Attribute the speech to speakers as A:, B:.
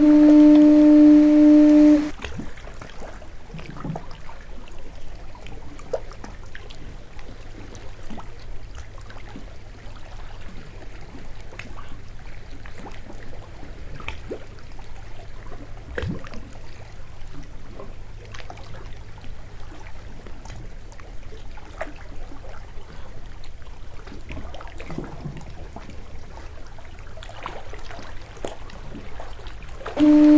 A: Mm-hmm. Mm-hmm.